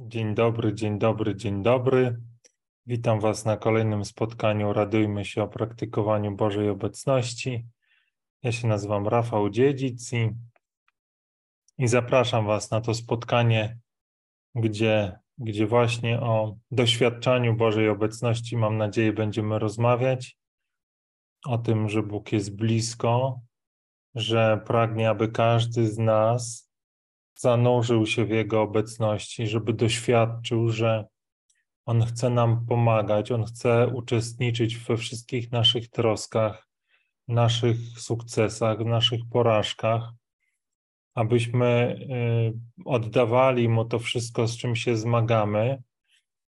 Dzień dobry, dzień dobry, dzień dobry. Witam Was na kolejnym spotkaniu Radujmy się o praktykowaniu Bożej Obecności. Ja się nazywam Rafał Dziedzic i, i zapraszam Was na to spotkanie, gdzie, gdzie właśnie o doświadczaniu Bożej Obecności, mam nadzieję, będziemy rozmawiać. O tym, że Bóg jest blisko, że pragnie, aby każdy z nas zanurzył się w Jego obecności, żeby doświadczył, że On chce nam pomagać, On chce uczestniczyć we wszystkich naszych troskach, naszych sukcesach, naszych porażkach, abyśmy y, oddawali Mu to wszystko, z czym się zmagamy,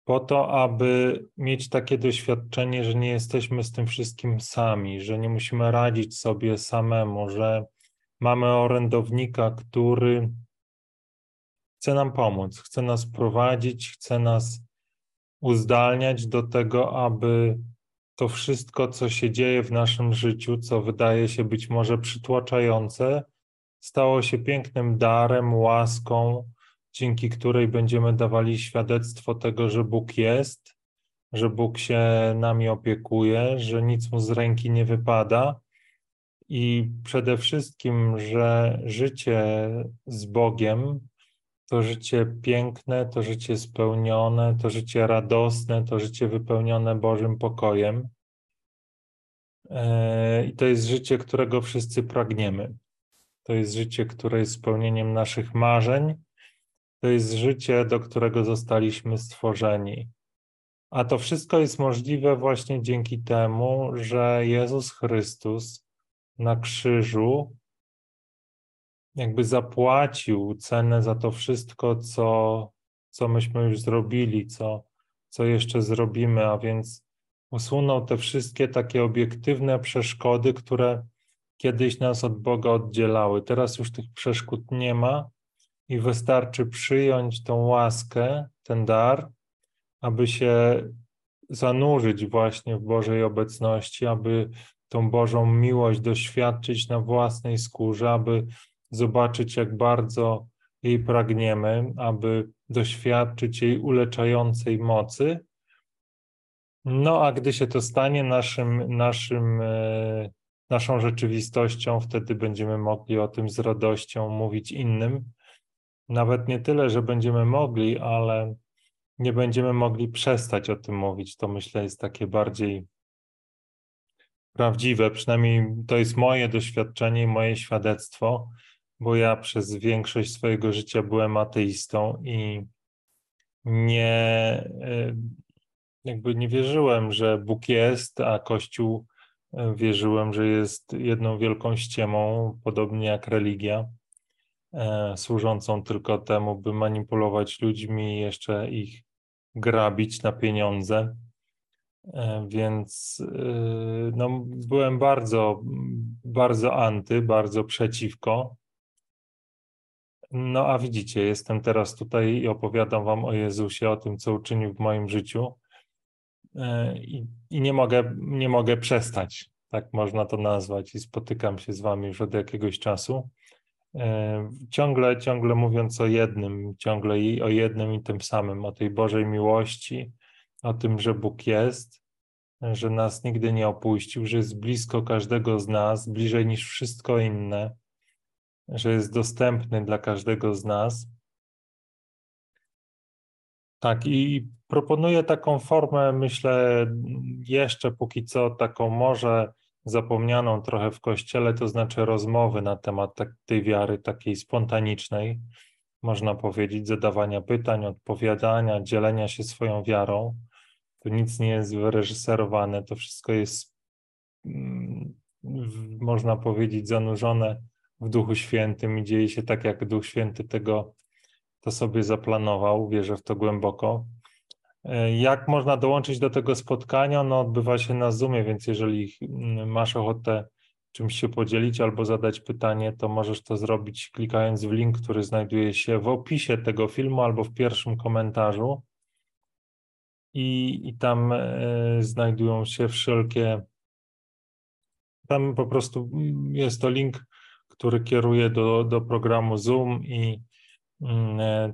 po to, aby mieć takie doświadczenie, że nie jesteśmy z tym wszystkim sami, że nie musimy radzić sobie samemu, że mamy orędownika, który chce nam pomóc, chce nas prowadzić, chce nas uzdalniać do tego, aby to wszystko, co się dzieje w naszym życiu, co wydaje się być może przytłaczające, stało się pięknym darem, łaską, dzięki której będziemy dawali świadectwo tego, że Bóg jest, że Bóg się nami opiekuje, że nic mu z ręki nie wypada i przede wszystkim, że życie z Bogiem to życie piękne, to życie spełnione, to życie radosne, to życie wypełnione Bożym pokojem. E, I to jest życie, którego wszyscy pragniemy. To jest życie, które jest spełnieniem naszych marzeń. To jest życie, do którego zostaliśmy stworzeni. A to wszystko jest możliwe właśnie dzięki temu, że Jezus Chrystus na krzyżu jakby zapłacił cenę za to wszystko, co, co myśmy już zrobili, co, co jeszcze zrobimy, a więc usunął te wszystkie takie obiektywne przeszkody, które kiedyś nas od Boga oddzielały. Teraz już tych przeszkód nie ma i wystarczy przyjąć tą łaskę, ten dar, aby się zanurzyć właśnie w Bożej obecności, aby tą Bożą miłość doświadczyć na własnej skórze, aby zobaczyć, jak bardzo jej pragniemy, aby doświadczyć jej uleczającej mocy. No a gdy się to stanie naszym, naszym, e, naszą rzeczywistością, wtedy będziemy mogli o tym z radością mówić innym. Nawet nie tyle, że będziemy mogli, ale nie będziemy mogli przestać o tym mówić. To myślę jest takie bardziej prawdziwe, przynajmniej to jest moje doświadczenie i moje świadectwo bo ja przez większość swojego życia byłem ateistą i nie, e, jakby nie wierzyłem, że Bóg jest, a Kościół e, wierzyłem, że jest jedną wielką ściemą, podobnie jak religia, e, służącą tylko temu, by manipulować ludźmi i jeszcze ich grabić na pieniądze. Więc no, byłem bardzo, bardzo anty, bardzo przeciwko. No a widzicie, jestem teraz tutaj i opowiadam wam o Jezusie, o tym, co uczynił w moim życiu e, i, i nie, mogę, nie mogę przestać, tak można to nazwać i spotykam się z wami już od jakiegoś czasu. E, ciągle, ciągle mówiąc o jednym, ciągle o jednym i tym samym, o tej Bożej miłości, o tym, że Bóg jest, że nas nigdy nie opuścił, że jest blisko każdego z nas, bliżej niż wszystko inne, że jest dostępny dla każdego z nas. Tak, i proponuję taką formę, myślę, jeszcze póki co taką może zapomnianą trochę w kościele, to znaczy rozmowy na temat tak, tej wiary takiej spontanicznej, można powiedzieć, zadawania pytań, odpowiadania, dzielenia się swoją wiarą. Tu nic nie jest wyreżyserowane, to wszystko jest, mm, można powiedzieć, zanurzone w Duchu Świętym i dzieje się tak, jak Duch Święty tego to sobie zaplanował. Wierzę w to głęboko. E, jak można dołączyć do tego spotkania? No, odbywa się na Zoomie, więc jeżeli mm, masz ochotę czymś się podzielić albo zadać pytanie, to możesz to zrobić klikając w link, który znajduje się w opisie tego filmu albo w pierwszym komentarzu. I, i tam e, znajdują się wszelkie. Tam po prostu jest to link który kieruje do, do programu Zoom i mm, e,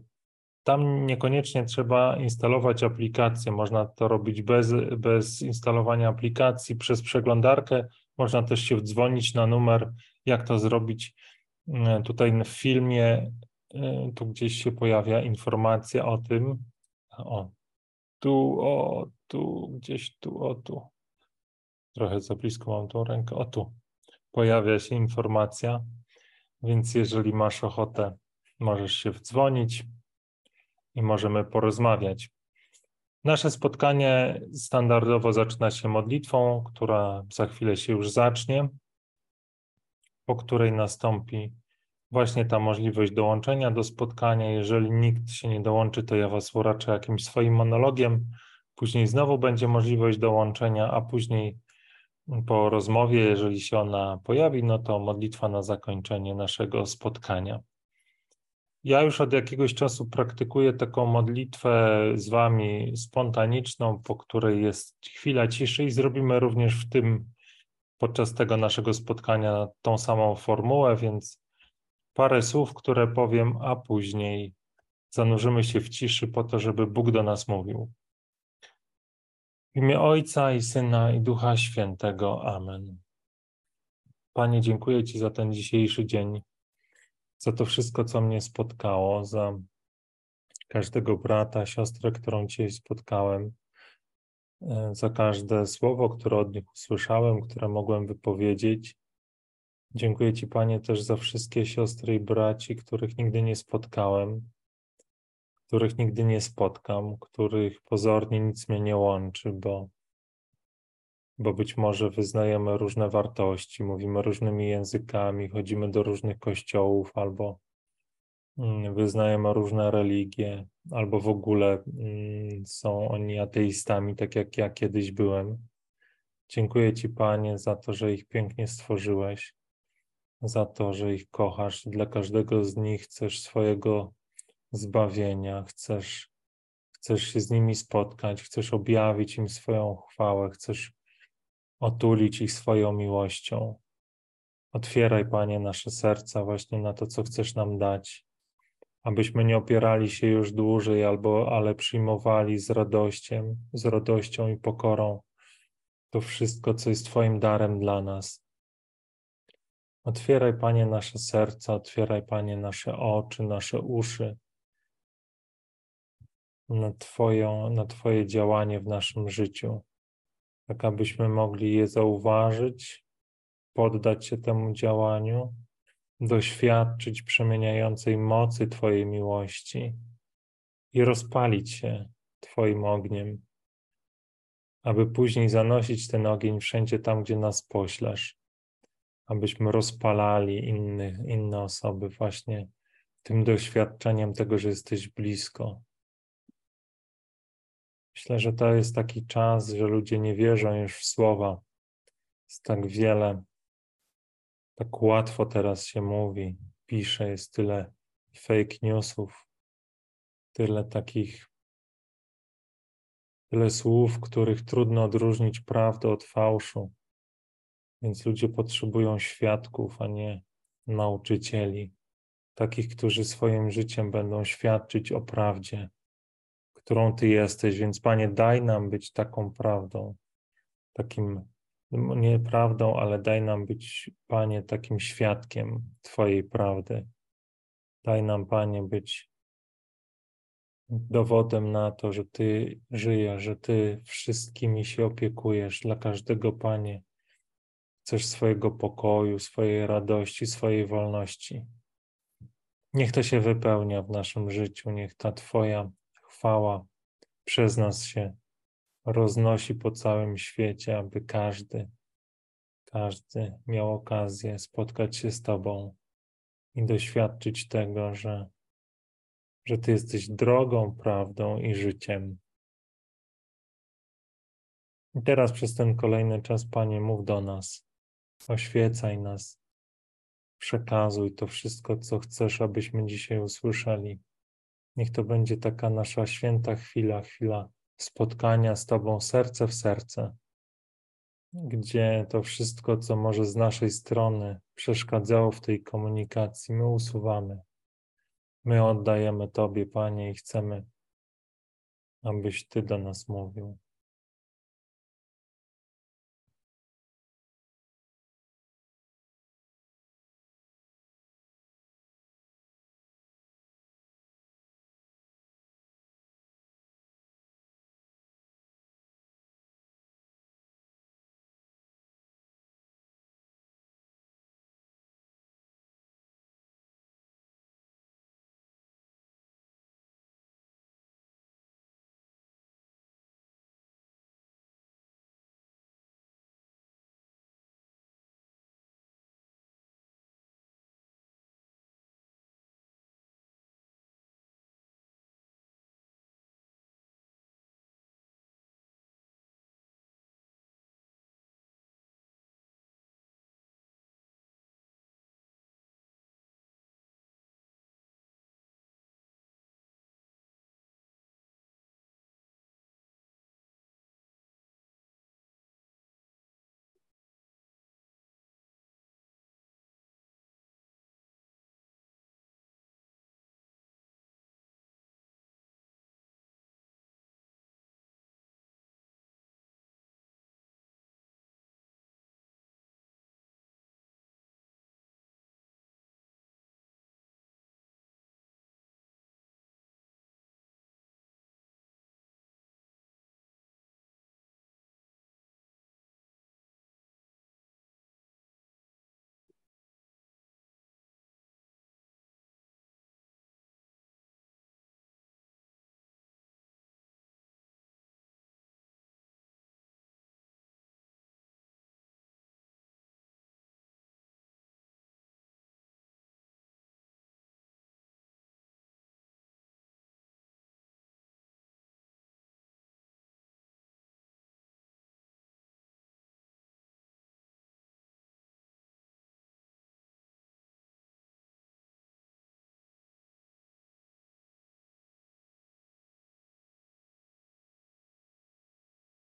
tam niekoniecznie trzeba instalować aplikację. Można to robić bez, bez instalowania aplikacji przez przeglądarkę. Można też się wdzwonić na numer, jak to zrobić. E, tutaj w filmie e, tu gdzieś się pojawia informacja o tym. O, tu, o, tu, gdzieś tu, o, tu. Trochę za blisko mam tą rękę. O, tu pojawia się informacja. Więc jeżeli masz ochotę, możesz się wdzwonić i możemy porozmawiać. Nasze spotkanie standardowo zaczyna się modlitwą, która za chwilę się już zacznie, po której nastąpi właśnie ta możliwość dołączenia do spotkania. Jeżeli nikt się nie dołączy, to ja Was uraczę jakimś swoim monologiem. Później znowu będzie możliwość dołączenia, a później po rozmowie, jeżeli się ona pojawi, no to modlitwa na zakończenie naszego spotkania. Ja już od jakiegoś czasu praktykuję taką modlitwę z Wami spontaniczną, po której jest chwila ciszy i zrobimy również w tym, podczas tego naszego spotkania, tą samą formułę, więc parę słów, które powiem, a później zanurzymy się w ciszy po to, żeby Bóg do nas mówił. W imię Ojca i Syna i Ducha Świętego. Amen. Panie, dziękuję Ci za ten dzisiejszy dzień za to wszystko, co mnie spotkało, za każdego brata, siostrę, którą dzisiaj spotkałem, e, za każde słowo, które od nich usłyszałem, które mogłem wypowiedzieć. Dziękuję Ci, Panie, też za wszystkie siostry i braci, których nigdy nie spotkałem, których nigdy nie spotkam, których pozornie nic mnie nie łączy, bo bo być może wyznajemy różne wartości, mówimy różnymi językami, chodzimy do różnych kościołów, albo mm, wyznajemy różne religie, albo w ogóle mm, są oni ateistami, tak jak ja kiedyś byłem. Dziękuję Ci, Panie, za to, że ich pięknie stworzyłeś, za to, że ich kochasz. Dla każdego z nich chcesz swojego zbawienia, chcesz, chcesz się z nimi spotkać, chcesz objawić im swoją chwałę, chcesz otulić ich swoją miłością. Otwieraj, Panie, nasze serca właśnie na to, co chcesz nam dać, abyśmy nie opierali się już dłużej, albo, ale przyjmowali z radością, z radością i pokorą to wszystko, co jest Twoim darem dla nas. Otwieraj, Panie, nasze serca, otwieraj, Panie, nasze oczy, nasze uszy na, Twoją, na Twoje działanie w naszym życiu tak abyśmy mogli je zauważyć, poddać się temu działaniu, doświadczyć przemieniającej mocy Twojej miłości i rozpalić się Twoim ogniem, aby później zanosić ten ogień wszędzie tam, gdzie nas poślesz, abyśmy rozpalali innych, inne osoby właśnie tym doświadczeniem tego, że jesteś blisko, Myślę, że to jest taki czas, że ludzie nie wierzą już w słowa. Jest tak wiele, tak łatwo teraz się mówi, pisze, jest tyle fake newsów, tyle takich, tyle słów, których trudno odróżnić prawdę od fałszu. Więc ludzie potrzebują świadków, a nie nauczycieli, takich, którzy swoim życiem będą świadczyć o prawdzie którą Ty jesteś. Więc Panie, daj nam być taką prawdą, takim, nie prawdą, ale daj nam być, Panie, takim świadkiem Twojej prawdy. Daj nam, Panie, być dowodem na to, że Ty żyjesz, że Ty wszystkimi się opiekujesz, dla każdego, Panie, chcesz swojego pokoju, swojej radości, swojej wolności. Niech to się wypełnia w naszym życiu, niech ta Twoja chwała przez nas się roznosi po całym świecie, aby każdy, każdy miał okazję spotkać się z Tobą i doświadczyć tego, że, że Ty jesteś drogą, prawdą i życiem. I teraz przez ten kolejny czas, Panie, mów do nas, oświecaj nas, przekazuj to wszystko, co chcesz, abyśmy dzisiaj usłyszeli. Niech to będzie taka nasza święta chwila, chwila spotkania z Tobą serce w serce, gdzie to wszystko, co może z naszej strony przeszkadzało w tej komunikacji, my usuwamy. My oddajemy Tobie, Panie, i chcemy, abyś Ty do nas mówił.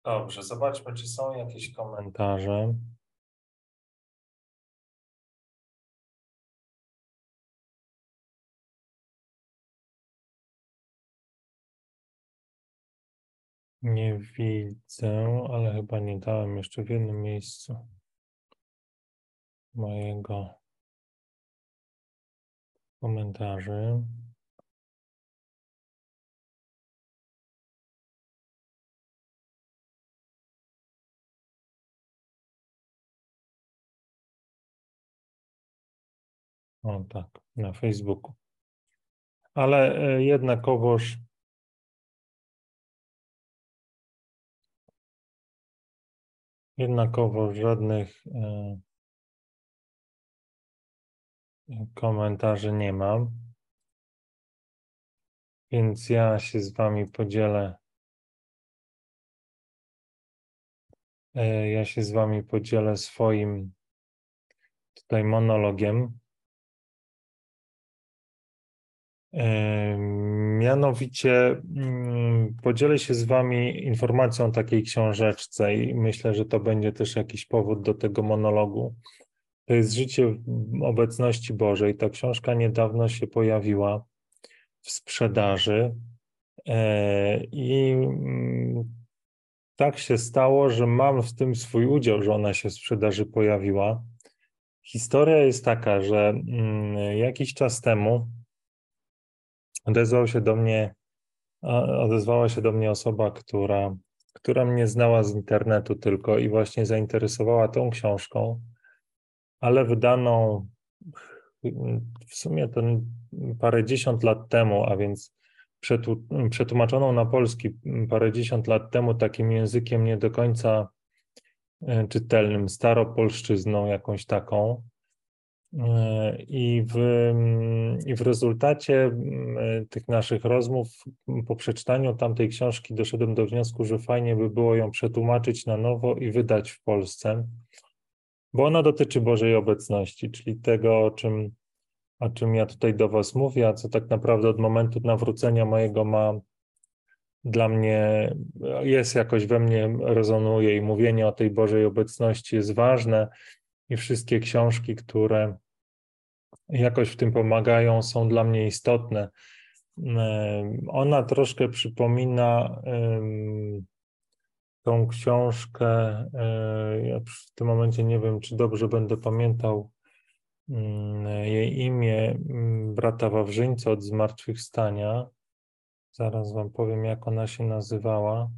Dobrze, zobaczmy, czy są jakieś komentarze. Nie widzę, ale chyba nie dałem jeszcze w jednym miejscu mojego komentarzy. O tak, na Facebooku. Ale jednakowoż jednakowoż żadnych e, komentarzy nie mam. Więc ja się z Wami podzielę. E, ja się z Wami podzielę swoim tutaj monologiem. Mianowicie mm, podzielę się z Wami informacją o takiej książeczce i myślę, że to będzie też jakiś powód do tego monologu. To jest Życie w obecności Bożej. Ta książka niedawno się pojawiła w sprzedaży e, i mm, tak się stało, że mam w tym swój udział, że ona się w sprzedaży pojawiła. Historia jest taka, że mm, jakiś czas temu odezwał się do mnie, odezwała się do mnie osoba, która, która mnie znała z internetu tylko i właśnie zainteresowała tą książką, ale wydaną w sumie to parędziesiąt lat temu, a więc przetłumaczoną na polski parędziesiąt lat temu takim językiem nie do końca e, czytelnym, staropolszczyzną jakąś taką. I w, I w rezultacie mm, tych naszych rozmów po przeczytaniu tamtej książki doszedłem do wniosku, że fajnie by było ją przetłumaczyć na nowo i wydać w Polsce, bo ona dotyczy Bożej obecności, czyli tego, o czym, o czym ja tutaj do Was mówię, a co tak naprawdę od momentu nawrócenia mojego ma dla mnie, jest jakoś we mnie rezonuje i mówienie o tej Bożej obecności jest ważne i wszystkie książki, które jakoś w tym pomagają, są dla mnie istotne. Ona troszkę przypomina tą książkę. E, ja w tym momencie nie wiem, czy dobrze będę pamiętał mm, jej imię, mm, brata Wawrzyńca od Zmartwychwstania. Zaraz wam powiem, jak ona się nazywała.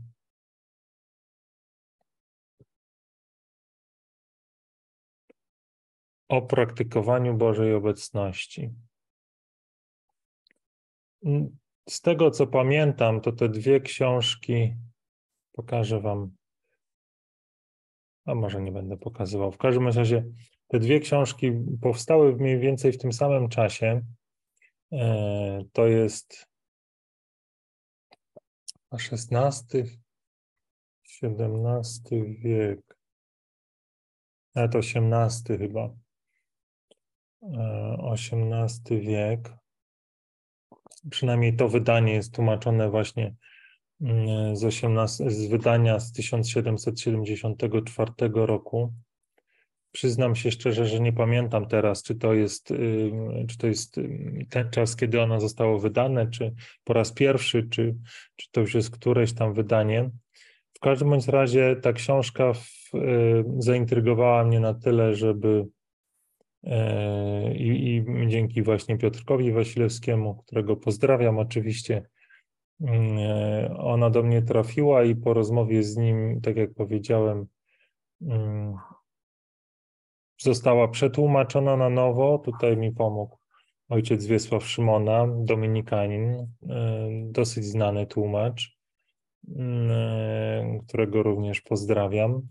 O praktykowaniu Bożej obecności. Z tego, co pamiętam, to te dwie książki pokażę Wam. A może nie będę pokazywał. W każdym razie te dwie książki powstały mniej więcej w tym samym czasie. E, to jest XVI, XVII wiek. Nawet XVIII chyba. XVIII e, wiek. Przynajmniej to wydanie jest tłumaczone właśnie mm, z, 18, z wydania z 1774 roku. Przyznam się szczerze, że nie pamiętam teraz, czy to jest, czy to jest ten czas, kiedy ono zostało wydane, czy po raz pierwszy, czy, czy to już jest któreś tam wydanie. W każdym bądź razie ta książka w, zaintrygowała mnie na tyle, żeby I, I, dzięki właśnie Piotrkowi Wasilewskiemu, którego pozdrawiam oczywiście, mm, e, ona do mnie trafiła i po rozmowie z nim, tak jak powiedziałem, mm, została przetłumaczona na nowo. Tutaj mi pomógł ojciec Wiesław Szymona, dominikanin, e, dosyć znany tłumacz, mm, którego również pozdrawiam.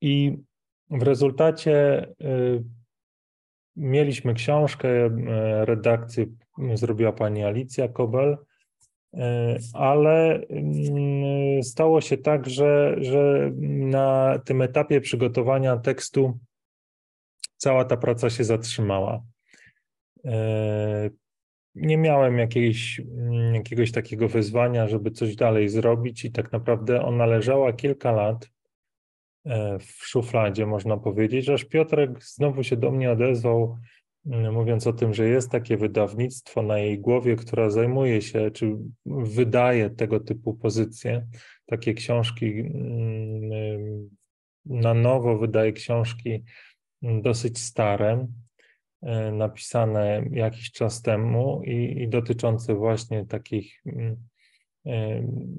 I w rezultacie Mieliśmy książkę, e, redakcję zrobiła pani Alicja Kobel, e, ale mm, stało się tak, że, że na tym etapie przygotowania tekstu cała ta praca się zatrzymała. E, nie miałem jakiejś, mm, jakiegoś takiego wyzwania, żeby coś dalej zrobić, i tak naprawdę ona leżała kilka lat w szufladzie, można powiedzieć, aż Piotrek znowu się do mnie odezwał, mm, mówiąc o tym, że jest takie wydawnictwo na jej głowie, która zajmuje się, czy wydaje tego typu pozycje, takie książki mm, na nowo wydaje książki mm, dosyć stare, e, napisane jakiś czas temu i, i dotyczące właśnie takich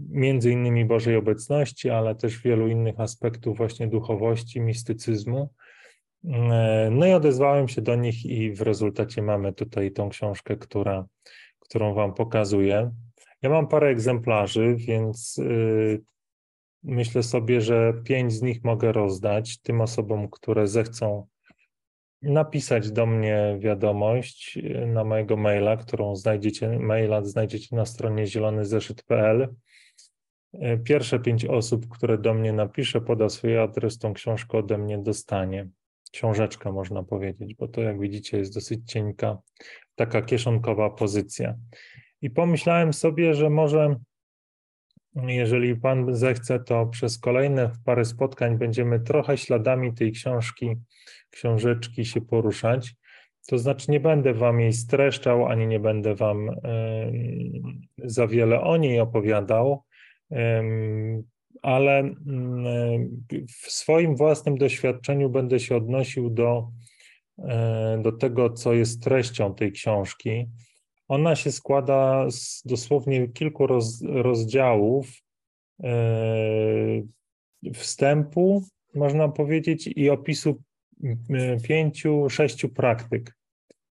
między innymi Bożej obecności, ale też wielu innych aspektów właśnie duchowości, mistycyzmu. No i odezwałem się do nich i w rezultacie mamy tutaj tą książkę, która, którą wam pokazuję. Ja mam parę egzemplarzy, więc y, myślę sobie, że pięć z nich mogę rozdać tym osobom, które zechcą napisać do mnie wiadomość y, na mojego maila, którą znajdziecie, maila znajdziecie na stronie zielonyzeszyt.pl. Y, pierwsze pięć osób, które do mnie napisze, poda swój adres, tą książkę ode mnie dostanie. Książeczkę można powiedzieć, bo to jak widzicie jest dosyć cienka, taka kieszonkowa pozycja. I pomyślałem sobie, że może jeżeli Pan zechce, to przez kolejne parę spotkań będziemy trochę śladami tej książki, książeczki się poruszać. To znaczy, nie będę Wam jej streszczał, ani nie będę Wam za wiele o niej opowiadał, ale w swoim własnym doświadczeniu będę się odnosił do, e, do tego, co jest treścią tej książki. Ona się składa z dosłownie kilku roz, rozdziałów e, wstępu, można powiedzieć, i opisu pięciu, sześciu praktyk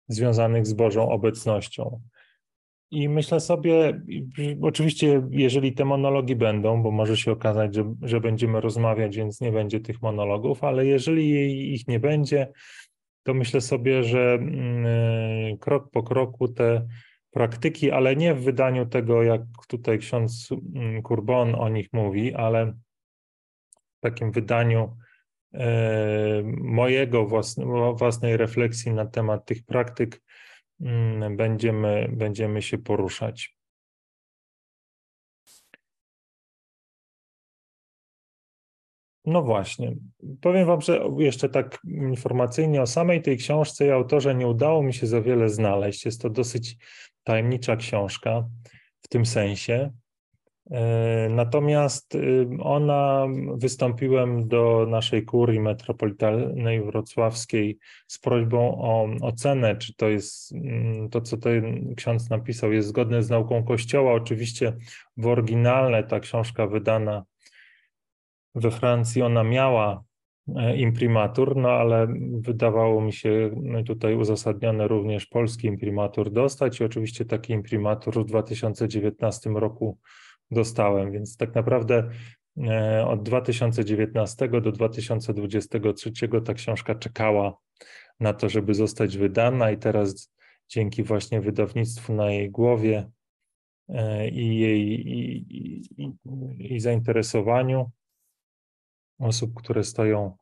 związanych z Bożą obecnością. I myślę sobie, oczywiście, jeżeli te monologi będą, bo może się okazać, że, że będziemy rozmawiać, więc nie będzie tych monologów, ale jeżeli ich nie będzie, to myślę sobie, że mm, krok po kroku te praktyki, ale nie w wydaniu tego, jak tutaj ksiądz mm, Kurbon o nich mówi, ale w takim wydaniu e, mojego własnej refleksji na temat tych praktyk mm, będziemy, będziemy się poruszać. No właśnie. Powiem Wam, że jeszcze tak informacyjnie o samej tej książce i autorze nie udało mi się za wiele znaleźć. Jest to dosyć tajemnicza książka w tym sensie. E, natomiast y, ona, wystąpiłem do naszej kurii metropolitalnej wrocławskiej z prośbą o ocenę, czy to jest mm, to, co ten ksiądz napisał, jest zgodne z nauką Kościoła. Oczywiście w oryginalne ta książka wydana we Francji, ona miała e, imprimatur, no ale wydawało mi się tutaj uzasadnione również polski imprimatur dostać i oczywiście taki imprimatur w 2019 roku dostałem, więc tak naprawdę e, od 2019 do 2023 ta książka czekała na to, żeby zostać wydana i teraz dzięki właśnie wydawnictwu na jej głowie e, i jej i, i, i zainteresowaniu osób, które stoją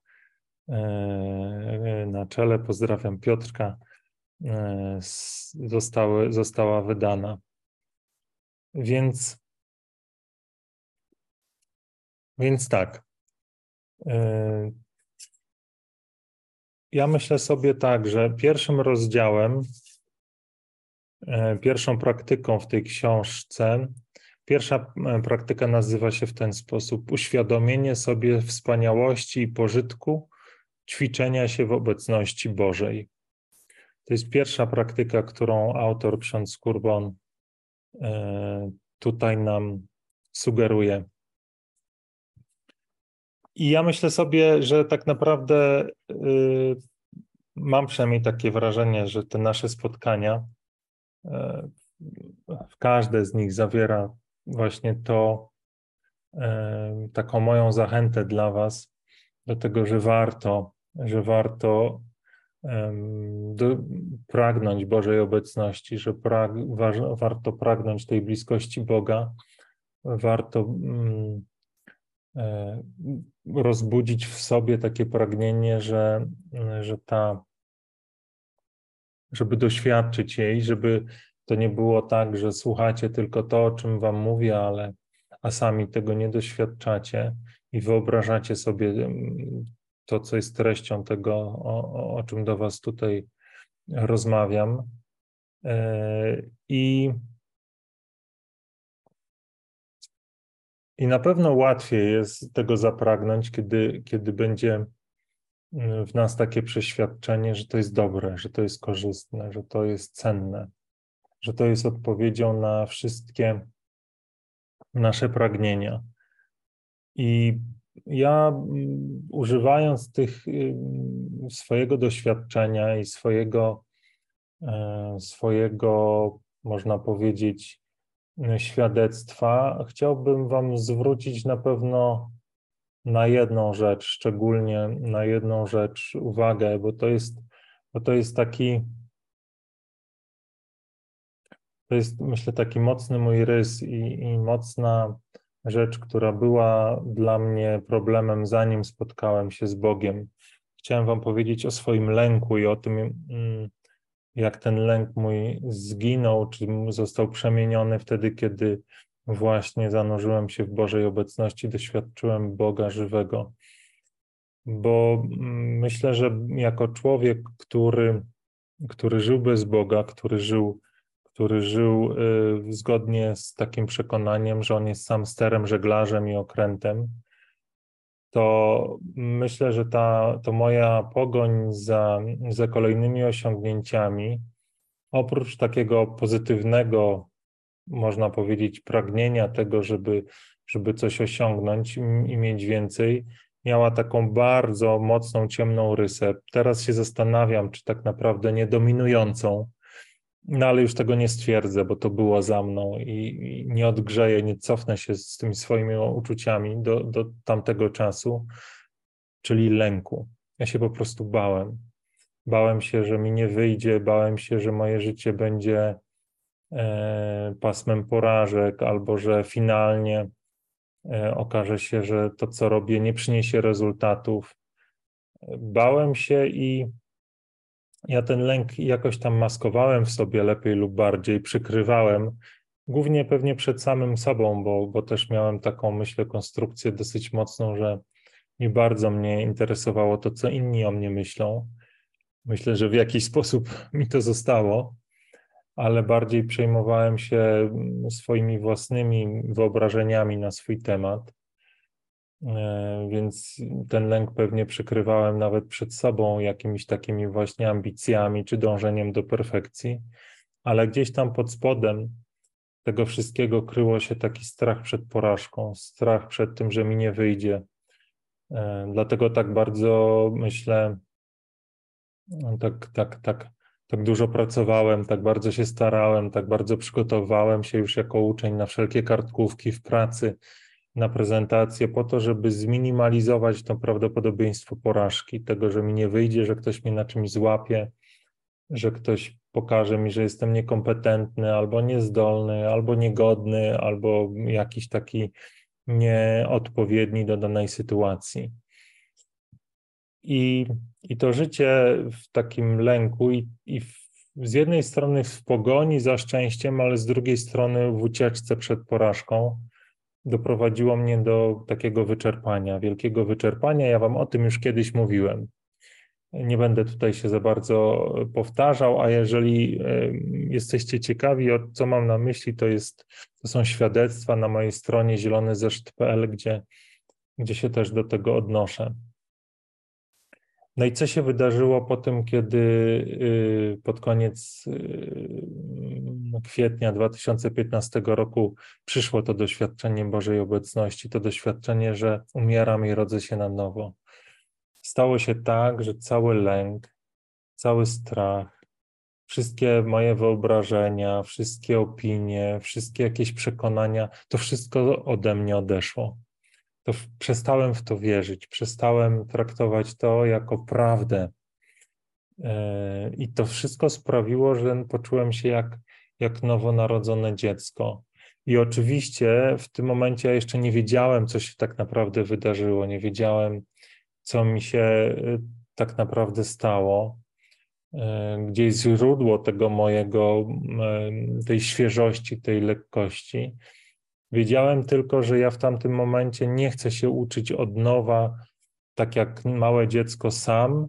e, na czele, pozdrawiam Piotrka, zostały, została wydana. Więc Więc tak. E, ja myślę sobie tak, że pierwszym rozdziałem, e, pierwszą praktyką w tej książce, pierwsza e, praktyka nazywa się w ten sposób: uświadomienie sobie wspaniałości i pożytku ćwiczenia się w obecności Bożej. To jest pierwsza praktyka, którą autor ksiądz Kurbon tutaj nam sugeruje. I ja myślę sobie, że tak naprawdę y, mam przynajmniej takie wrażenie, że te nasze spotkania, y, w każde z nich zawiera właśnie to, y, taką moją zachętę dla Was do tego, że warto, że warto do, pragnąć Bożej obecności, że wa, warto pragnąć tej bliskości Boga, warto mm, rozbudzić w sobie takie pragnienie, że, że ta, żeby doświadczyć jej, żeby to nie było tak, że słuchacie tylko to, o czym wam mówię, ale a sami tego nie doświadczacie i wyobrażacie sobie mm, to, co jest treścią tego, o, o czym do was tutaj rozmawiam. E, I I na pewno łatwiej jest tego zapragnąć, kiedy, kiedy będzie mm, w nas takie przeświadczenie, że to jest dobre, że to jest korzystne, że to jest cenne, że to jest odpowiedzią na wszystkie nasze pragnienia. I ja mm, używając tych swojego doświadczenia i swojego, e, swojego, można powiedzieć, świadectwa, chciałbym Wam zwrócić na pewno na jedną rzecz, szczególnie na jedną rzecz uwagę, bo to jest, bo to jest taki, to jest myślę taki mocny mój rys i, i mocna rzecz, która była dla mnie problemem, zanim spotkałem się z Bogiem. Chciałem Wam powiedzieć o swoim lęku i o tym, mm, jak ten lęk mój zginął, czy został przemieniony wtedy, kiedy właśnie zanurzyłem się w Bożej obecności, doświadczyłem Boga żywego. Bo mm, myślę, że jako człowiek, który, który żył bez Boga, który żył, który żył y, zgodnie z takim przekonaniem, że on jest sam sterem, żeglarzem i okrętem, to myślę, że ta, to moja pogoń za, za kolejnymi osiągnięciami, oprócz takiego pozytywnego, można powiedzieć, pragnienia tego, żeby, żeby coś osiągnąć i mieć więcej, miała taką bardzo mocną, ciemną rysę. Teraz się zastanawiam, czy tak naprawdę nie dominującą, no ale już tego nie stwierdzę, bo to było za mną i, nie odgrzeję, nie cofnę się z tymi swoimi uczuciami do, do tamtego czasu, czyli lęku. Ja się po prostu bałem. Bałem się, że mi nie wyjdzie, bałem się, że moje życie będzie e, pasmem porażek, albo że finalnie e, okaże się, że to, co robię, nie przyniesie rezultatów. Bałem się i ja ten lęk jakoś tam maskowałem w sobie lepiej lub bardziej, przykrywałem, głównie pewnie przed samym sobą, bo, bo też miałem taką, myślę, konstrukcję dosyć mocną, że Nie bardzo mnie interesowało to, co inni o mnie myślą. Myślę, że w jakiś sposób mi to zostało, ale bardziej przejmowałem się swoimi własnymi wyobrażeniami na swój temat. E, więc ten lęk pewnie przykrywałem nawet przed sobą jakimiś takimi właśnie ambicjami czy dążeniem do perfekcji, ale gdzieś tam pod spodem tego wszystkiego kryło się taki strach przed porażką, strach przed tym, że mi nie wyjdzie. E, dlatego tak bardzo myślę, tak, tak, tak, tak dużo pracowałem, tak bardzo się starałem, tak bardzo przygotowałem się już jako uczeń na wszelkie kartkówki w pracy, na prezentację, po to, żeby zminimalizować to prawdopodobieństwo porażki, tego, że mi nie wyjdzie, że ktoś mnie na czymś złapie, że ktoś pokaże mi, że jestem niekompetentny, albo niezdolny, albo niegodny, albo jakiś taki nieodpowiedni do danej sytuacji. I, i to życie w takim lęku i, i w, z jednej strony w pogoni za szczęściem, ale z drugiej strony w ucieczce przed porażką doprowadziło mnie do takiego wyczerpania, wielkiego wyczerpania. Ja Wam o tym już kiedyś mówiłem. Nie będę tutaj się za bardzo powtarzał, a jeżeli jesteście ciekawi, co mam na myśli, to, jest, to są świadectwa na mojej stronie zielonyzeszt.pl, gdzie, gdzie się też do tego odnoszę. No i co się wydarzyło po tym, kiedy y, pod koniec y, kwietnia 2015 roku przyszło to doświadczenie Bożej obecności, to doświadczenie, że umieram i rodzę się na nowo. Stało się tak, że cały lęk, cały strach, wszystkie moje wyobrażenia, wszystkie opinie, wszystkie jakieś przekonania, to wszystko ode mnie odeszło to przestałem w to wierzyć, przestałem traktować to jako prawdę. E, I to wszystko sprawiło, że poczułem się jak, jak nowonarodzone dziecko. I oczywiście w tym momencie ja jeszcze nie wiedziałem, co się tak naprawdę wydarzyło, nie wiedziałem, co mi się e, tak naprawdę stało, e, gdzie jest źródło tego mojego, tej świeżości, tej lekkości. Wiedziałem tylko, że ja w tamtym momencie nie chcę się uczyć od nowa, tak jak małe dziecko sam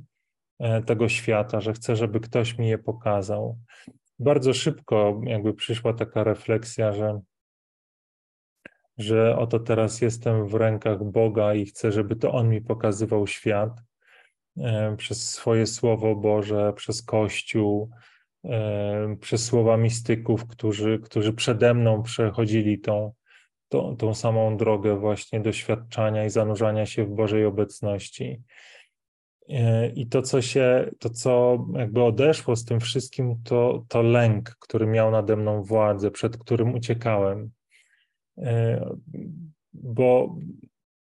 tego świata, że chcę, żeby ktoś mi je pokazał. Bardzo szybko jakby przyszła taka refleksja, że, że oto teraz jestem w rękach Boga i chcę, żeby to On mi pokazywał świat e, przez swoje Słowo Boże, przez Kościół, e, przez słowa mistyków, którzy, którzy przede mną przechodzili tą, tą, tą samą drogę właśnie doświadczania i zanurzania się w Bożej obecności. E, I to, co się, to, co jakby odeszło z tym wszystkim, to, to lęk, który miał nade mną władzę, przed którym uciekałem. E, bo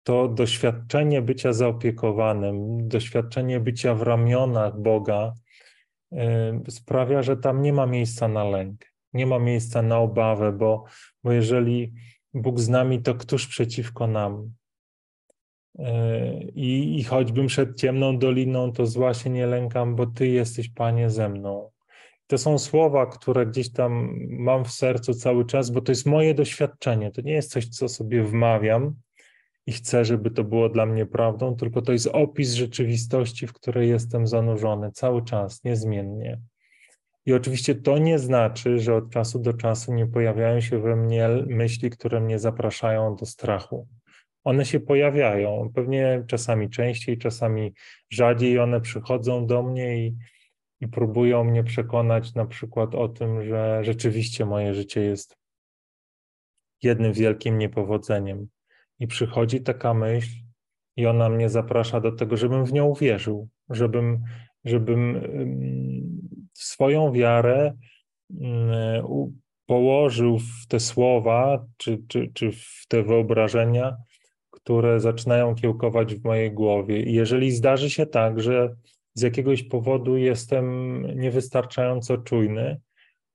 to doświadczenie bycia zaopiekowanym, doświadczenie bycia w ramionach Boga e, sprawia, że tam nie ma miejsca na lęk, nie ma miejsca na obawę, bo, bo jeżeli Bóg z nami, to któż przeciwko nam? I, I choćbym szedł ciemną doliną, to zła się nie lękam, bo Ty jesteś, Panie, ze mną. To są słowa, które gdzieś tam mam w sercu cały czas, bo to jest moje doświadczenie. To nie jest coś, co sobie wmawiam i chcę, żeby to było dla mnie prawdą, tylko to jest opis rzeczywistości, w której jestem zanurzony cały czas, niezmiennie. I oczywiście to nie znaczy, że od czasu do czasu nie pojawiają się we mnie myśli, które mnie zapraszają do strachu. One się pojawiają, pewnie czasami częściej, czasami rzadziej one przychodzą do mnie i, i próbują mnie przekonać na przykład o tym, że rzeczywiście moje życie jest jednym wielkim niepowodzeniem. I przychodzi taka myśl, i ona mnie zaprasza do tego, żebym w nią uwierzył, żebym, żebym swoją wiarę mm, położył w te słowa, czy, czy, czy w te wyobrażenia, które zaczynają kiełkować w mojej głowie. I jeżeli zdarzy się tak, że z jakiegoś powodu jestem niewystarczająco czujny,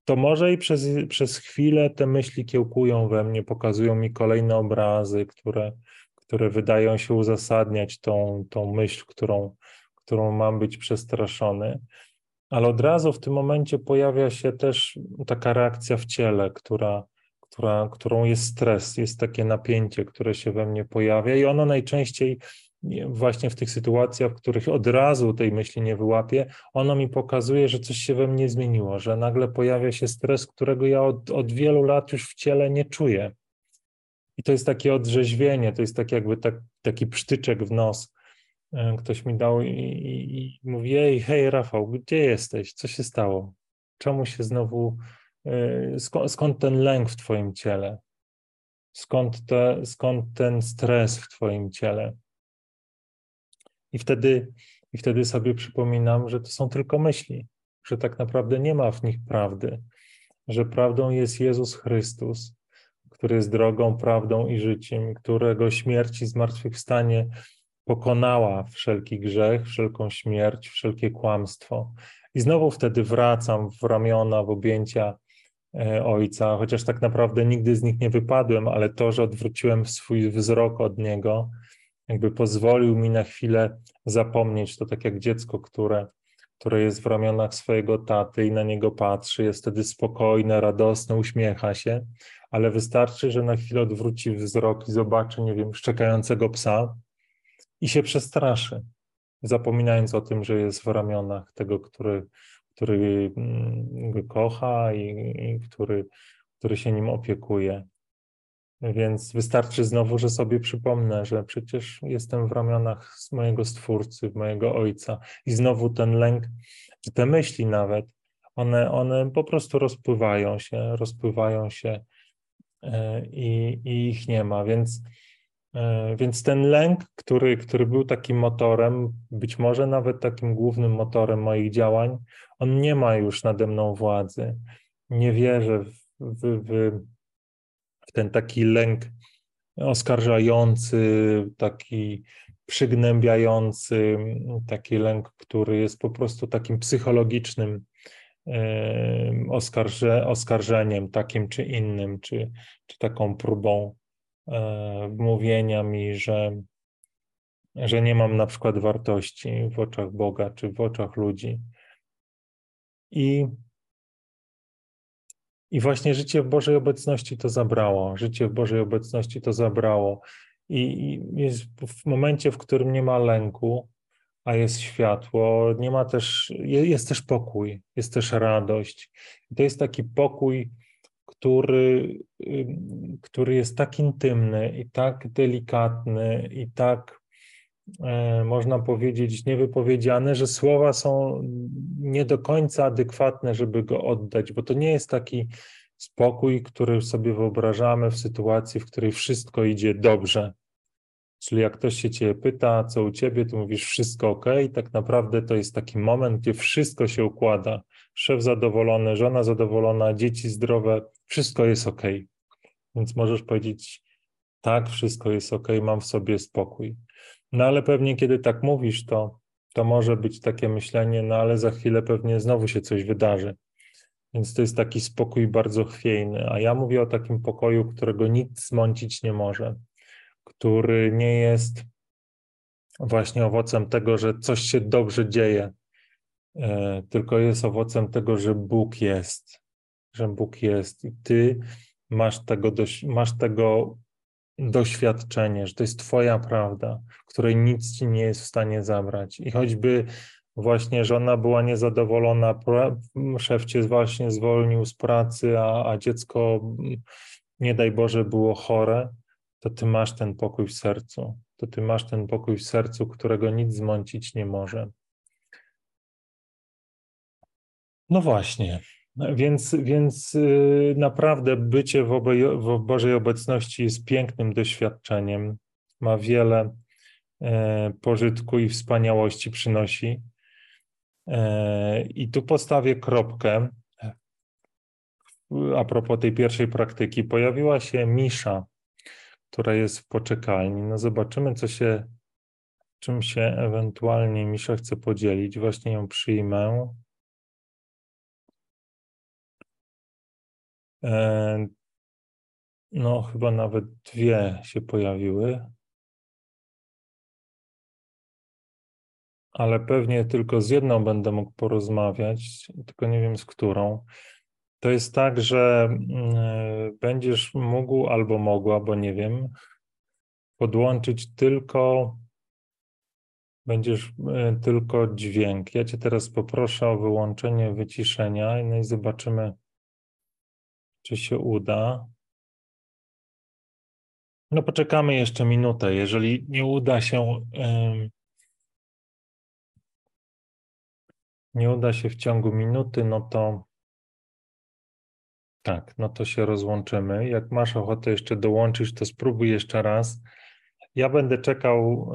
to może i przez, przez chwilę te myśli kiełkują we mnie, pokazują mi kolejne obrazy, które, które wydają się uzasadniać tą, tą myśl, którą, którą mam być przestraszony ale od razu w tym momencie pojawia się też taka reakcja w ciele, która, która, którą jest stres, jest takie napięcie, które się we mnie pojawia i ono najczęściej właśnie w tych sytuacjach, w których od razu tej myśli nie wyłapię, ono mi pokazuje, że coś się we mnie zmieniło, że nagle pojawia się stres, którego ja od, od wielu lat już w ciele nie czuję. I to jest takie odrzeźwienie, to jest tak jakby tak, taki psztyczek w nos. E, ktoś mi dał i, i, i mówi, ej, hej Rafał, gdzie jesteś? Co się stało? Czemu się znowu, skąd, skąd ten lęk w twoim ciele? Skąd, te, skąd ten stres w twoim ciele? I wtedy, I wtedy sobie przypominam, że to są tylko myśli, że tak naprawdę nie ma w nich prawdy, że prawdą jest Jezus Chrystus, który jest drogą, prawdą i życiem, którego śmierć i zmartwychwstanie pokonała wszelki grzech, wszelką śmierć, wszelkie kłamstwo. I znowu wtedy wracam w ramiona, w objęcia Ojca, chociaż tak naprawdę nigdy z nich nie wypadłem, ale to, że odwróciłem swój wzrok od Niego, jakby pozwolił mi na chwilę zapomnieć, to tak jak dziecko, które, które jest w ramionach swojego taty i na niego patrzy, jest wtedy spokojne, radosne, uśmiecha się, ale wystarczy, że na chwilę odwróci wzrok i zobaczy, nie wiem, szczekającego psa i się przestraszy, zapominając o tym, że jest w ramionach tego, który, który mm, go kocha i, który, który się nim opiekuje. Więc wystarczy znowu, że sobie przypomnę, że przecież jestem w ramionach mojego Stwórcy, mojego Ojca. I znowu ten lęk, czy te myśli nawet, one, one po prostu rozpływają się, rozpływają się e, i, i ich nie ma. Więc, więc ten lęk, który, który był takim motorem, być może nawet takim głównym motorem moich działań, on nie ma już nade mną władzy. Nie wierzę w, w, w ten taki lęk oskarżający, taki przygnębiający, taki lęk, który jest po prostu takim psychologicznym oskarże, oskarżeniem takim czy innym, czy, czy taką próbą e, mówienia mi, że, że nie mam na przykład wartości w oczach Boga czy w oczach ludzi. I i właśnie życie w Bożej obecności to zabrało. Życie w Bożej obecności to zabrało. I jest w momencie, w którym nie ma lęku, a jest światło, nie ma też, jest też pokój, jest też radość. I to jest taki pokój, który, który jest tak intymny i tak delikatny i tak E, można powiedzieć, niewypowiedziane, że słowa są nie do końca adekwatne, żeby go oddać, bo to nie jest taki spokój, który sobie wyobrażamy w sytuacji, w której wszystko idzie dobrze. Czyli jak ktoś się ciebie pyta, co u ciebie, to mówisz wszystko ok, tak naprawdę to jest taki moment, gdzie wszystko się układa. Szef zadowolony, żona zadowolona, dzieci zdrowe, wszystko jest ok. Więc możesz powiedzieć, tak, wszystko jest ok, mam w sobie spokój. No ale pewnie kiedy tak mówisz, to, to może być takie myślenie, no ale za chwilę pewnie znowu się coś wydarzy. Więc to jest taki spokój bardzo chwiejny. A ja mówię o takim pokoju, którego nic zmącić nie może, który nie jest właśnie owocem tego, że coś się dobrze dzieje, tylko jest owocem tego, że Bóg jest, że Bóg jest i ty masz tego, masz tego doświadczenie, że to jest Twoja prawda, której nic Ci nie jest w stanie zabrać. I choćby właśnie żona była niezadowolona, szef Cię właśnie zwolnił z pracy, a, a dziecko, nie daj Boże, było chore, to Ty masz ten pokój w sercu. To Ty masz ten pokój w sercu, którego nic zmącić nie może. No właśnie. Więc, więc y, naprawdę bycie w, w Bożej obecności jest pięknym doświadczeniem. Ma wiele e, pożytku i wspaniałości przynosi. E, I tu postawię kropkę. A propos tej pierwszej praktyki, pojawiła się Misza, która jest w poczekalni. No zobaczymy, co się, czym się ewentualnie Misza chce podzielić. Właśnie ją przyjmę. No, chyba nawet dwie się pojawiły. Ale pewnie tylko z jedną będę mógł porozmawiać, tylko nie wiem z którą. To jest tak, że mm, e, będziesz mógł albo mogła, bo nie wiem, podłączyć tylko Będziesz e, tylko dźwięk. Ja Cię teraz poproszę o wyłączenie wyciszenia no i zobaczymy, czy się uda. No poczekamy jeszcze minutę. Jeżeli nie uda się, nie uda się w ciągu minuty, no to tak, no to się rozłączymy. Jak masz ochotę jeszcze dołączyć, to spróbuj jeszcze raz. Ja będę czekał,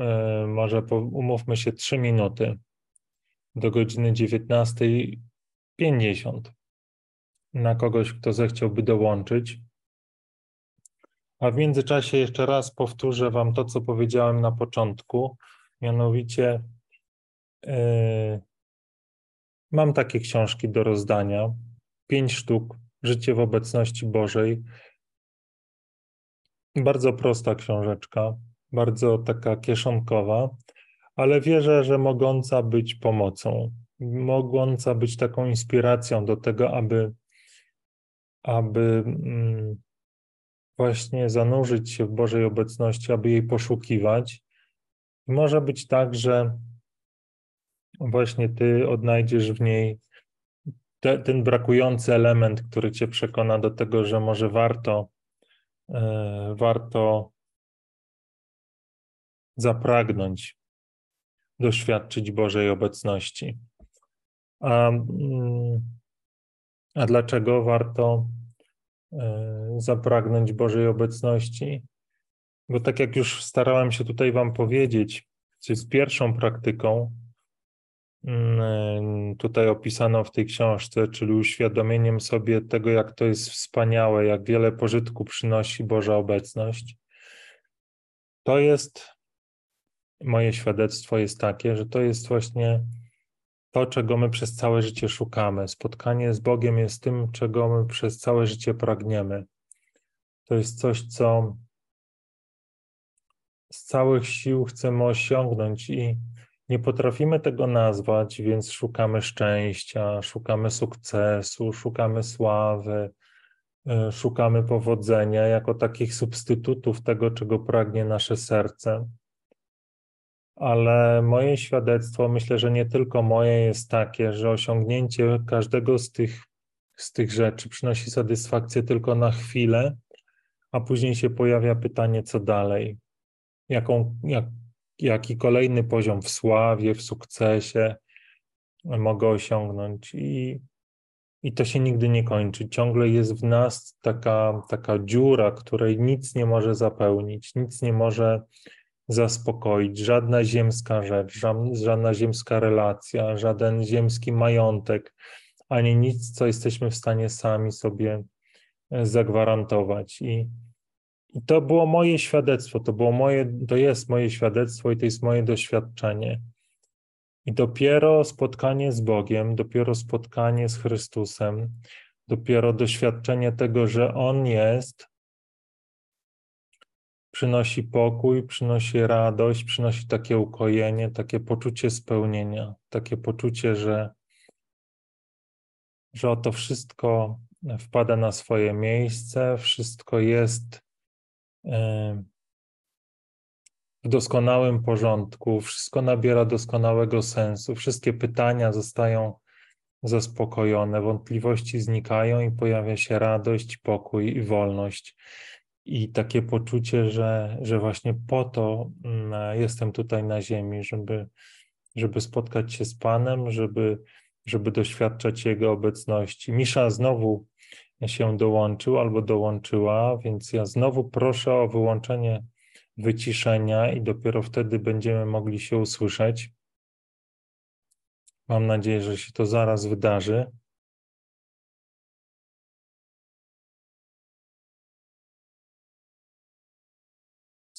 może umówmy się, 3 minuty do godziny 19.50 na kogoś, kto zechciałby dołączyć. A w międzyczasie jeszcze raz powtórzę Wam to, co powiedziałem na początku. Mianowicie, yy, mam takie książki do rozdania, pięć sztuk, Życie w obecności Bożej. Bardzo prosta książeczka, bardzo taka kieszonkowa, ale wierzę, że mogąca być pomocą, mogąca być taką inspiracją do tego, aby, aby mm, właśnie zanurzyć się w Bożej obecności, aby jej poszukiwać. Może być tak, że właśnie Ty odnajdziesz w niej te, ten brakujący element, który Cię przekona do tego, że może warto, e, warto zapragnąć doświadczyć Bożej obecności. A, mm, a dlaczego warto e, zapragnąć Bożej obecności? Bo tak jak już starałem się tutaj Wam powiedzieć, czy z pierwszą praktyką, mm, tutaj opisano w tej książce, czyli uświadomieniem sobie tego, jak to jest wspaniałe, jak wiele pożytku przynosi Boża obecność, to jest moje świadectwo jest takie, że to jest właśnie to, czego my przez całe życie szukamy. Spotkanie z Bogiem jest tym, czego my przez całe życie pragniemy. To jest coś, co z całych sił chcemy osiągnąć i nie potrafimy tego nazwać, więc szukamy szczęścia, szukamy sukcesu, szukamy sławy, y, szukamy powodzenia jako takich substytutów tego, czego pragnie nasze serce ale moje świadectwo, myślę, że nie tylko moje, jest takie, że osiągnięcie każdego z tych, z tych rzeczy przynosi satysfakcję tylko na chwilę, a później się pojawia pytanie, co dalej? Jaką, jak, jaki kolejny poziom w sławie, w sukcesie mogę osiągnąć? I, i to się nigdy nie kończy. Ciągle jest w nas taka, taka dziura, której nic nie może zapełnić, nic nie może zaspokoić, żadna ziemska rzecz, żadna ziemska relacja, żaden ziemski majątek, ani nic, co jesteśmy w stanie sami sobie e, zagwarantować. I, i to było moje świadectwo, to było moje, to jest moje świadectwo i to jest moje doświadczenie. I dopiero spotkanie z Bogiem, dopiero spotkanie z Chrystusem, dopiero doświadczenie tego, że On jest, przynosi pokój, przynosi radość, przynosi takie ukojenie, takie poczucie spełnienia, takie poczucie, że, że oto wszystko wpada na swoje miejsce, wszystko jest w doskonałym porządku, wszystko nabiera doskonałego sensu, wszystkie pytania zostają zaspokojone, wątpliwości znikają i pojawia się radość, pokój i wolność i takie poczucie, że, że właśnie po to mm, jestem tutaj na ziemi, żeby, żeby spotkać się z Panem, żeby, żeby doświadczać Jego obecności. Misza znowu się dołączył albo dołączyła, więc ja znowu proszę o wyłączenie wyciszenia i dopiero wtedy będziemy mogli się usłyszeć. Mam nadzieję, że się to zaraz wydarzy.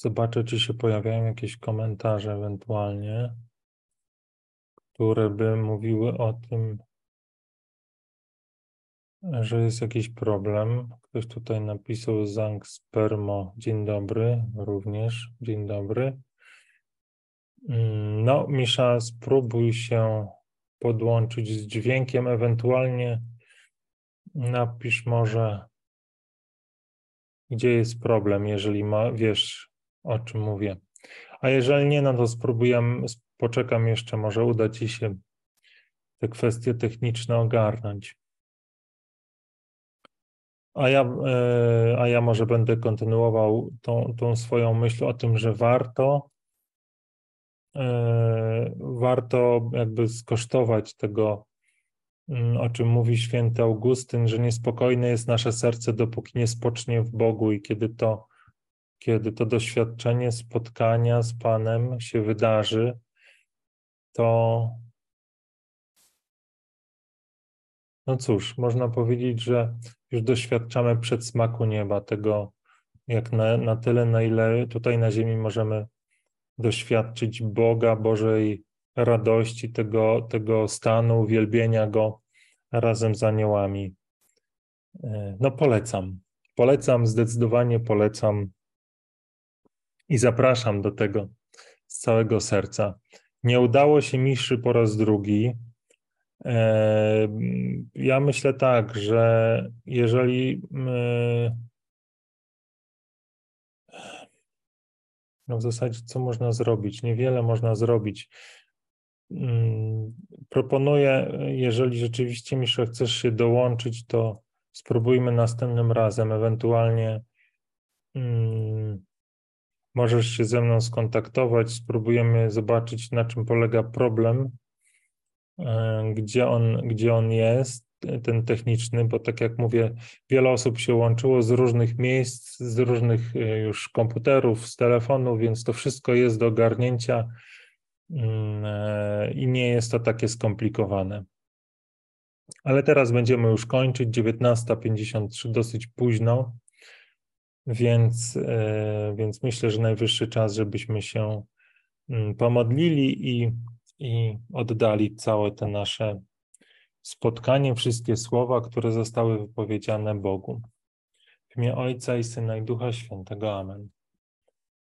Zobaczę, czy się pojawiają jakieś komentarze ewentualnie, które by mówiły o tym, że jest jakiś problem. Ktoś tutaj napisał Zang Spermo. Dzień dobry, również. Dzień dobry. Mm, no, Misza, spróbuj się podłączyć z dźwiękiem, ewentualnie napisz może, gdzie jest problem, jeżeli ma, wiesz, o czym mówię. A jeżeli nie, no to spróbujemy, poczekam jeszcze, może uda Ci się te kwestie techniczne ogarnąć. A ja, e, a ja może będę kontynuował tą, tą swoją myśl o tym, że warto, e, warto jakby skosztować tego, mm, o czym mówi święty Augustyn, że niespokojne jest nasze serce, dopóki nie spocznie w Bogu i kiedy to, kiedy to doświadczenie spotkania z Panem się wydarzy, to no cóż, można powiedzieć, że już doświadczamy przedsmaku nieba, tego jak na, na tyle, na ile tutaj na ziemi możemy doświadczyć Boga, Bożej radości, tego, tego stanu, uwielbienia Go razem z aniołami. E, no polecam, polecam, zdecydowanie polecam i zapraszam do tego z całego serca. Nie udało się miszy po raz drugi, ja myślę tak, że jeżeli no w zasadzie co można zrobić? Niewiele można zrobić. Mm, proponuję, jeżeli rzeczywiście Misza chcesz się dołączyć, to spróbujmy następnym razem, ewentualnie mm, możesz się ze mną skontaktować, spróbujemy zobaczyć, na czym polega problem E, gdzie on, gdzie on jest, ten techniczny, bo tak jak mówię, wiele osób się łączyło z różnych miejsc, z różnych e, już komputerów, z telefonów, więc to wszystko jest do ogarnięcia mm, e, i nie jest to takie skomplikowane. Ale teraz będziemy już kończyć, 19.53, dosyć późno, więc, więc myślę, że najwyższy czas, żebyśmy się mm, pomodlili i i oddali całe te nasze spotkanie, wszystkie słowa, które zostały wypowiedziane Bogu. W imię Ojca i Syna i Ducha Świętego. Amen.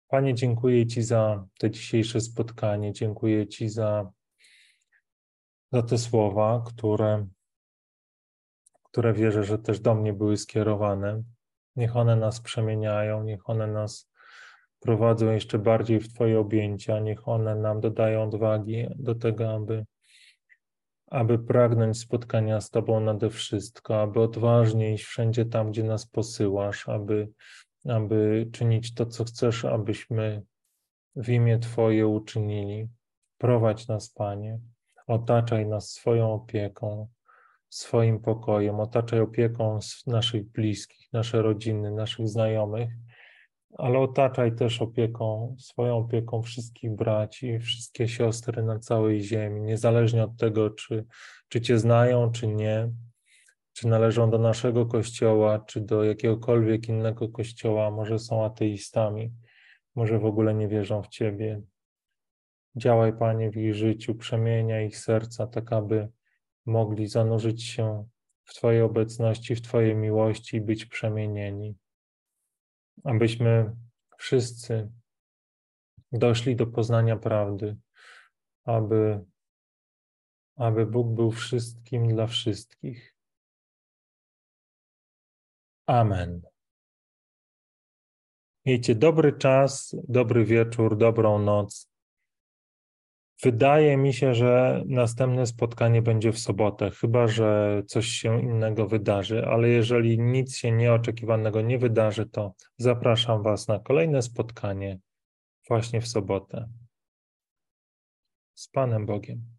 Panie, dziękuję Ci za to dzisiejsze spotkanie. Dziękuję Ci za, za te słowa, które, które wierzę, że też do mnie były skierowane. Niech one nas przemieniają, niech one nas prowadzą jeszcze bardziej w Twoje objęcia. Niech one nam dodają odwagi do tego, aby, aby pragnąć spotkania z Tobą nade wszystko, aby odważnie iść wszędzie tam, gdzie nas posyłasz, aby, aby czynić to, co chcesz, abyśmy w imię Twoje uczynili. Prowadź nas, Panie, otaczaj nas swoją opieką, swoim pokojem, otaczaj opieką naszych bliskich, nasze rodziny, naszych znajomych ale otaczaj też opieką, swoją opieką wszystkich braci, wszystkie siostry na całej ziemi, niezależnie od tego, czy, czy Cię znają, czy nie, czy należą do naszego kościoła, czy do jakiegokolwiek innego kościoła, może są ateistami, może w ogóle nie wierzą w Ciebie. Działaj, Panie, w ich życiu, przemienia ich serca, tak aby mogli zanurzyć się w Twojej obecności, w Twojej miłości i być przemienieni abyśmy wszyscy doszli do poznania prawdy, aby, aby Bóg był wszystkim dla wszystkich. Amen. Miejcie dobry czas, dobry wieczór, dobrą noc. Wydaje mi się, że następne spotkanie będzie w sobotę, chyba że coś się innego wydarzy, ale jeżeli nic się nieoczekiwanego nie wydarzy, to zapraszam Was na kolejne spotkanie właśnie w sobotę. Z Panem Bogiem.